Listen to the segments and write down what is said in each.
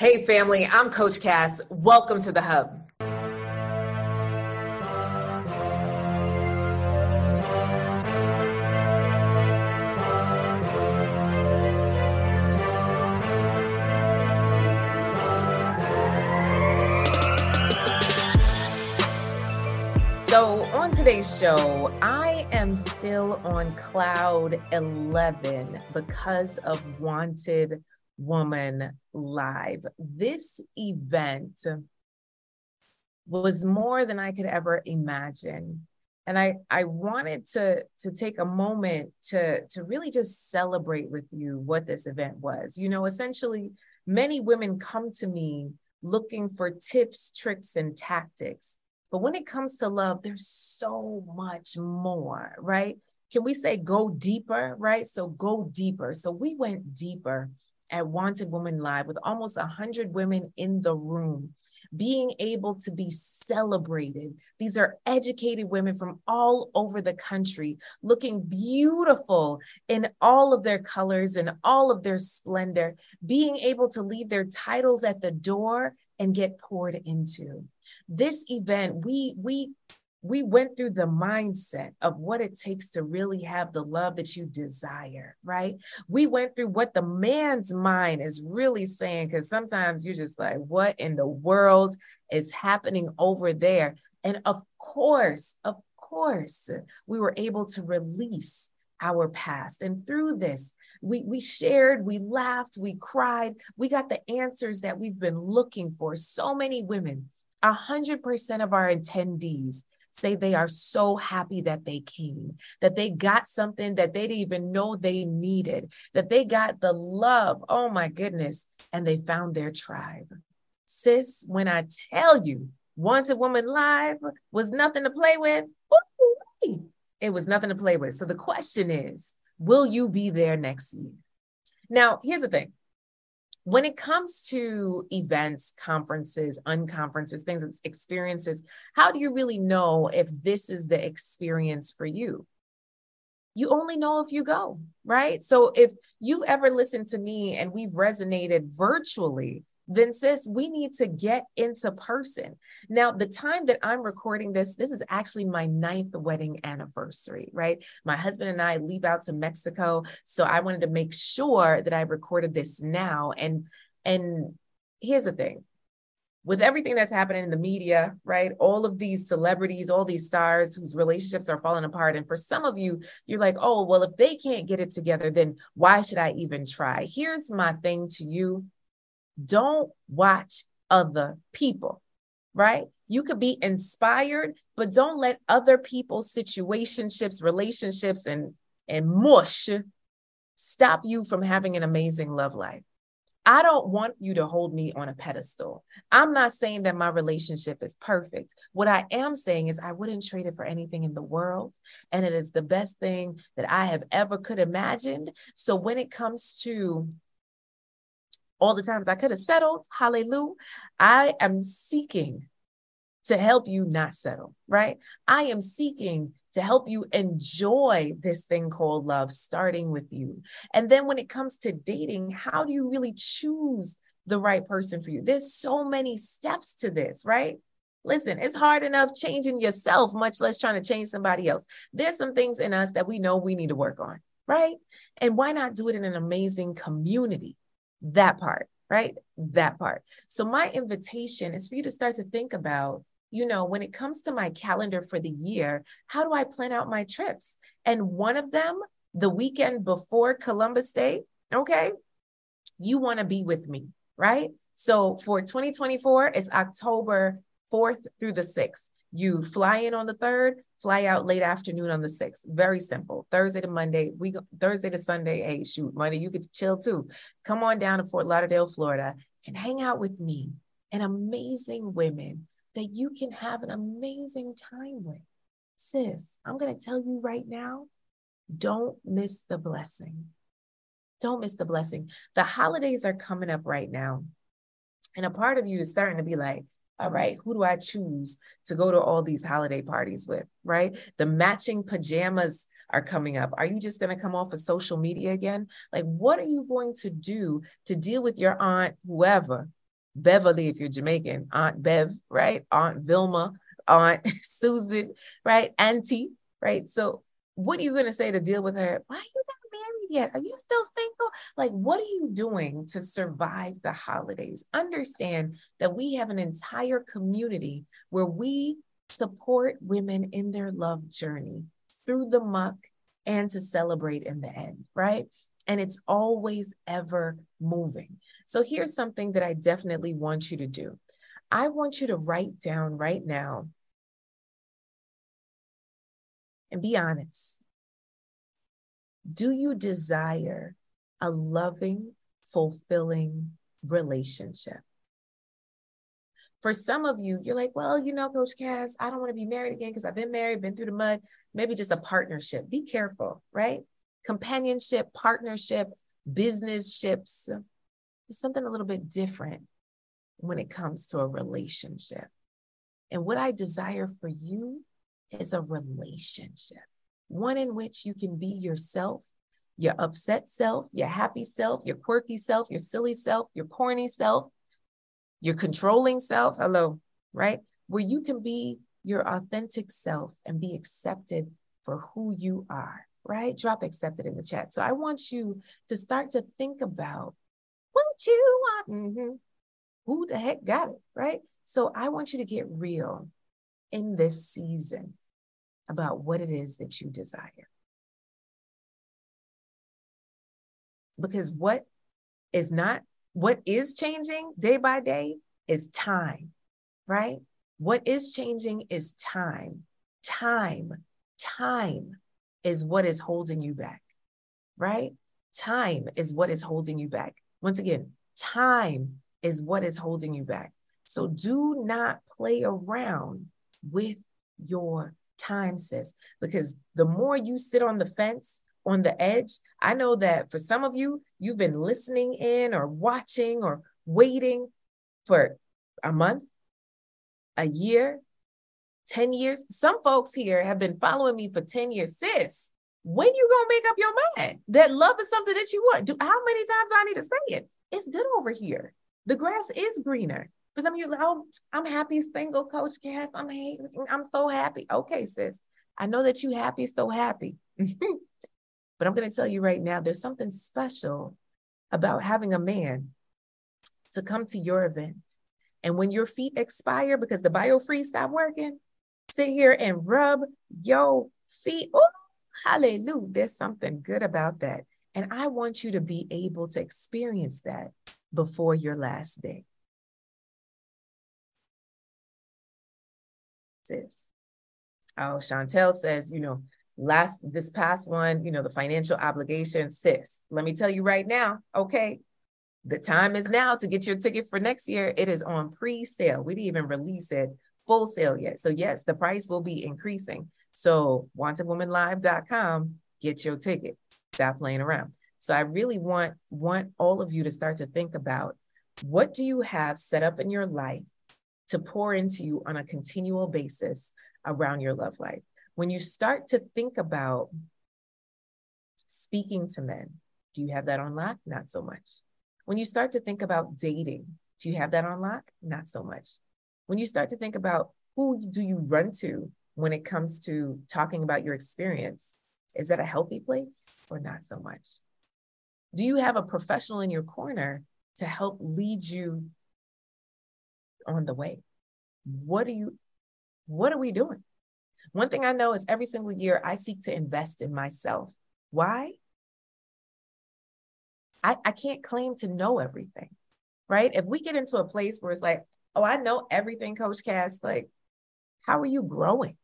Hey, family, I'm Coach Cass. Welcome to the Hub. So, on today's show, I am still on cloud 11 because of Wanted Woman Live. This event was more than I could ever imagine. And I, I wanted to, to take a moment to, to really just celebrate with you what this event was. You know, essentially, many women come to me looking for tips, tricks, and tactics. But when it comes to love, there's so much more, right? Can we say go deeper, right? So go deeper. So we went deeper at Wanted Woman Live with almost 100 women in the room being able to be celebrated. These are educated women from all over the country, looking beautiful in all of their colors and all of their splendor, being able to leave their titles at the door and get poured into. This event, we we we went through the mindset of what it takes to really have the love that you desire, right? We went through what the man's mind is really saying, because sometimes you're just like, what in the world is happening over there? And of course, of course, we were able to release our past. And through this, we, we shared, we laughed, we cried, we got the answers that we've been looking for. So many women, 100% of our attendees say they are so happy that they came, that they got something that they didn't even know they needed, that they got the love. Oh my goodness. And they found their tribe. Sis, when I tell you, Wanted Woman Live was nothing to play with, it was nothing to play with. So the question is, will you be there next year? Now, here's the thing when it comes to events, conferences, unconferences, things, experiences, how do you really know if this is the experience for you? You only know if you go, right? So if you've ever listened to me and we've resonated virtually, then sis, we need to get into person. Now, the time that I'm recording this, this is actually my ninth wedding anniversary, right? My husband and I leave out to Mexico. So I wanted to make sure that I recorded this now. And and here's the thing with everything that's happening in the media, right? All of these celebrities, all these stars whose relationships are falling apart. And for some of you, you're like, oh, well, if they can't get it together, then why should I even try? Here's my thing to you don't watch other people, right? You could be inspired, but don't let other people's situationships, relationships, and, and mush stop you from having an amazing love life. I don't want you to hold me on a pedestal. I'm not saying that my relationship is perfect. What I am saying is I wouldn't trade it for anything in the world. And it is the best thing that I have ever could imagined. So when it comes to all the times I could have settled, hallelujah, I am seeking to help you not settle, right? I am seeking to help you enjoy this thing called love, starting with you. And then when it comes to dating, how do you really choose the right person for you? There's so many steps to this, right? Listen, it's hard enough changing yourself, much less trying to change somebody else. There's some things in us that we know we need to work on, right? And why not do it in an amazing community? That part, right? That part. So, my invitation is for you to start to think about, you know, when it comes to my calendar for the year, how do I plan out my trips? And one of them, the weekend before Columbus Day, okay, you want to be with me, right? So, for 2024, it's October 4th through the 6th. You fly in on the 3rd, fly out late afternoon on the 6th. Very simple. Thursday to Monday, we go Thursday to Sunday. Hey, shoot, Monday, you could chill too. Come on down to Fort Lauderdale, Florida, and hang out with me and amazing women that you can have an amazing time with. Sis, I'm going to tell you right now don't miss the blessing. Don't miss the blessing. The holidays are coming up right now. And a part of you is starting to be like, all right, who do I choose to go to all these holiday parties with, right? The matching pajamas are coming up. Are you just going to come off of social media again? Like, what are you going to do to deal with your aunt, whoever, Beverly, if you're Jamaican, Aunt Bev, right? Aunt Vilma, Aunt Susan, right? Auntie, right? So what are you going to say to deal with her? Why are you yet? Are you still single? Like, what are you doing to survive the holidays? Understand that we have an entire community where we support women in their love journey through the muck and to celebrate in the end, right? And it's always ever moving. So here's something that I definitely want you to do. I want you to write down right now and be honest. Do you desire a loving, fulfilling relationship? For some of you, you're like, well, you know, Coach Cass, I don't want to be married again because I've been married, been through the mud. Maybe just a partnership. Be careful, right? Companionship, partnership, business ships is something a little bit different when it comes to a relationship. And what I desire for you is a relationship, one in which you can be yourself, your upset self, your happy self, your quirky self, your silly self, your corny self, your controlling self. Hello, right? Where you can be your authentic self and be accepted for who you are, right? Drop accepted in the chat. So I want you to start to think about what you want. Mm-hmm. Who the heck got it, right? So I want you to get real in this season about what it is that you desire. Because what is not, what is changing day by day is time, right? What is changing is time. Time, time is what is holding you back, right? Time is what is holding you back. Once again, time is what is holding you back. So do not play around with your time, sis, because the more you sit on the fence, on the edge, I know that for some of you, you've been listening in or watching or waiting for a month, a year, 10 years. Some folks here have been following me for 10 years. Sis, when you gonna make up your mind that love is something that you want? Do how many times do I need to say it? It's good over here. The grass is greener. For some of you, oh, I'm happy single, Coach Cass. I'm I'm so happy. Okay, sis. I know that you happy, so happy. but I'm gonna tell you right now, there's something special about having a man to come to your event. And when your feet expire because the biofreeze stop working, sit here and rub your feet. Oh, hallelujah. There's something good about that. And I want you to be able to experience that before your last day. Sis. Oh, Chantel says, you know, last this past one, you know, the financial obligation, sis. Let me tell you right now, okay. The time is now to get your ticket for next year. It is on pre-sale. We didn't even release it full sale yet. So yes, the price will be increasing. So wantedwomanlive.com, get your ticket. Stop playing around. So I really want want all of you to start to think about what do you have set up in your life to pour into you on a continual basis around your love life. When you start to think about speaking to men, do you have that on lock? Not so much. When you start to think about dating, do you have that on lock? Not so much. When you start to think about who do you run to when it comes to talking about your experience, is that a healthy place or not so much? Do you have a professional in your corner to help lead you on the way? What are you what are we doing? One thing I know is every single year I seek to invest in myself. Why? I, I can't claim to know everything, right? If we get into a place where it's like, oh, I know everything, Coach Cass, like, how are you growing?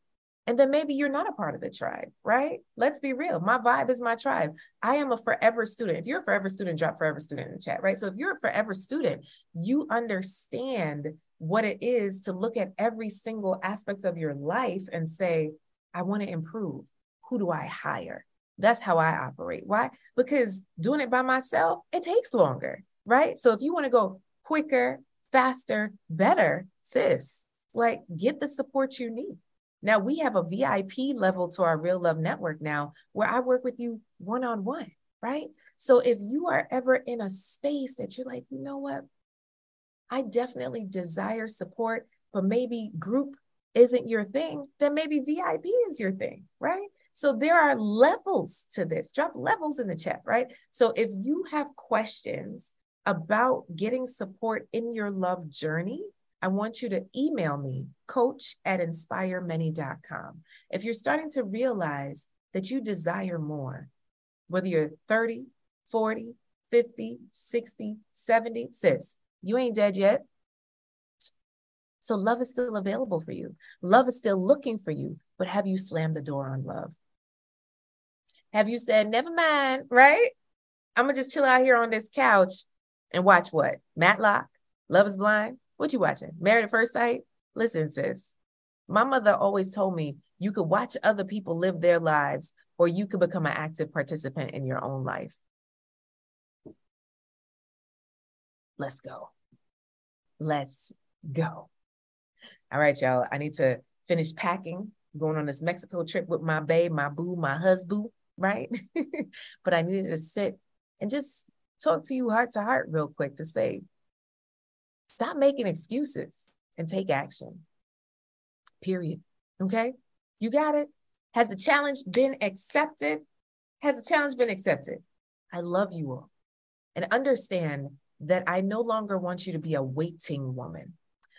And then maybe you're not a part of the tribe, right? Let's be real. My vibe is my tribe. I am a forever student. If you're a forever student, drop forever student in the chat, right? So if you're a forever student, you understand what it is to look at every single aspect of your life and say, I want to improve. Who do I hire? That's how I operate. Why? Because doing it by myself, it takes longer, right? So if you want to go quicker, faster, better, sis, like get the support you need. Now we have a VIP level to our Real Love Network now where I work with you one on one, right? So if you are ever in a space that you're like, you know what? I definitely desire support, but maybe group isn't your thing, then maybe VIP is your thing, right? So there are levels to this. Drop levels in the chat, right? So if you have questions about getting support in your love journey, I want you to email me, coach at inspiremany.com. If you're starting to realize that you desire more, whether you're 30, 40, 50, 60, 70, sis, you ain't dead yet. So love is still available for you. Love is still looking for you, but have you slammed the door on love? Have you said, never mind, right? I'm gonna just chill out here on this couch and watch what? Matlock, Love is Blind. What you watching? Married at First Sight? Listen, sis. My mother always told me you could watch other people live their lives or you could become an active participant in your own life. Let's go. Let's go. All right, y'all. I need to finish packing, going on this Mexico trip with my babe, my boo, my husband, right? but I needed to sit and just talk to you heart to heart real quick to say, stop making excuses and take action. Period. Okay. You got it. Has the challenge been accepted? Has the challenge been accepted? I love you all. And understand that I no longer want you to be a waiting woman.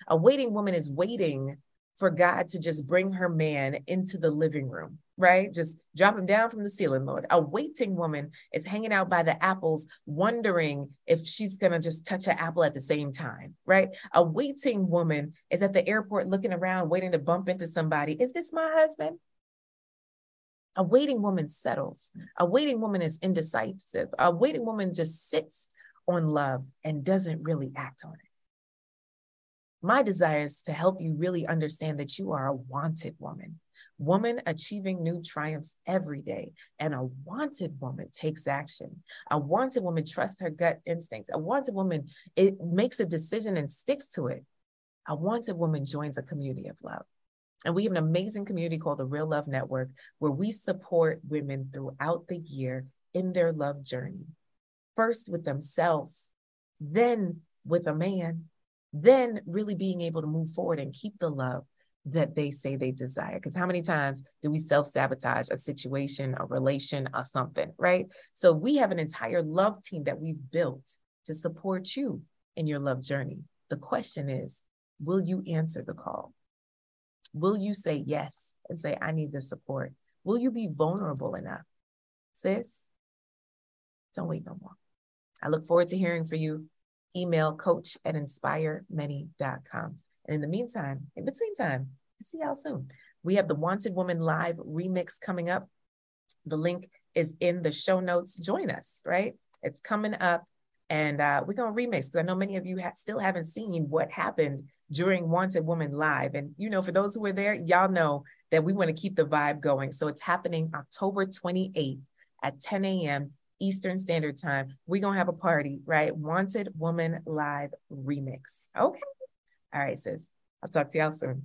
A waiting woman is waiting for God to just bring her man into the living room, right? Just drop him down from the ceiling, Lord. A waiting woman is hanging out by the apples, wondering if she's going to just touch an apple at the same time, right? A waiting woman is at the airport looking around, waiting to bump into somebody. Is this my husband? A waiting woman settles. A waiting woman is indecisive. A waiting woman just sits on love and doesn't really act on it. My desire is to help you really understand that you are a wanted woman, woman achieving new triumphs every day. And a wanted woman takes action. A wanted woman trusts her gut instincts. A wanted woman it makes a decision and sticks to it. A wanted woman joins a community of love. And we have an amazing community called the Real Love Network, where we support women throughout the year in their love journey. First with themselves, then with a man, then really being able to move forward and keep the love that they say they desire. Because how many times do we self sabotage a situation, a relation, or something, right? So we have an entire love team that we've built to support you in your love journey. The question is, will you answer the call? Will you say yes and say, I need the support? Will you be vulnerable enough? Sis, don't wait no more. I look forward to hearing from you email coach at inspiremany.com. And in the meantime, in between time, I see y'all soon. We have the Wanted Woman Live remix coming up. The link is in the show notes. Join us, right? It's coming up. And uh, we're going to remix because I know many of you ha- still haven't seen what happened during Wanted Woman Live. And, you know, for those who were there, y'all know that we want to keep the vibe going. So it's happening October 28th at 10 a.m. Eastern Standard Time. We're going to have a party, right? Wanted Woman Live Remix. Okay. All right, sis. I'll talk to y'all soon.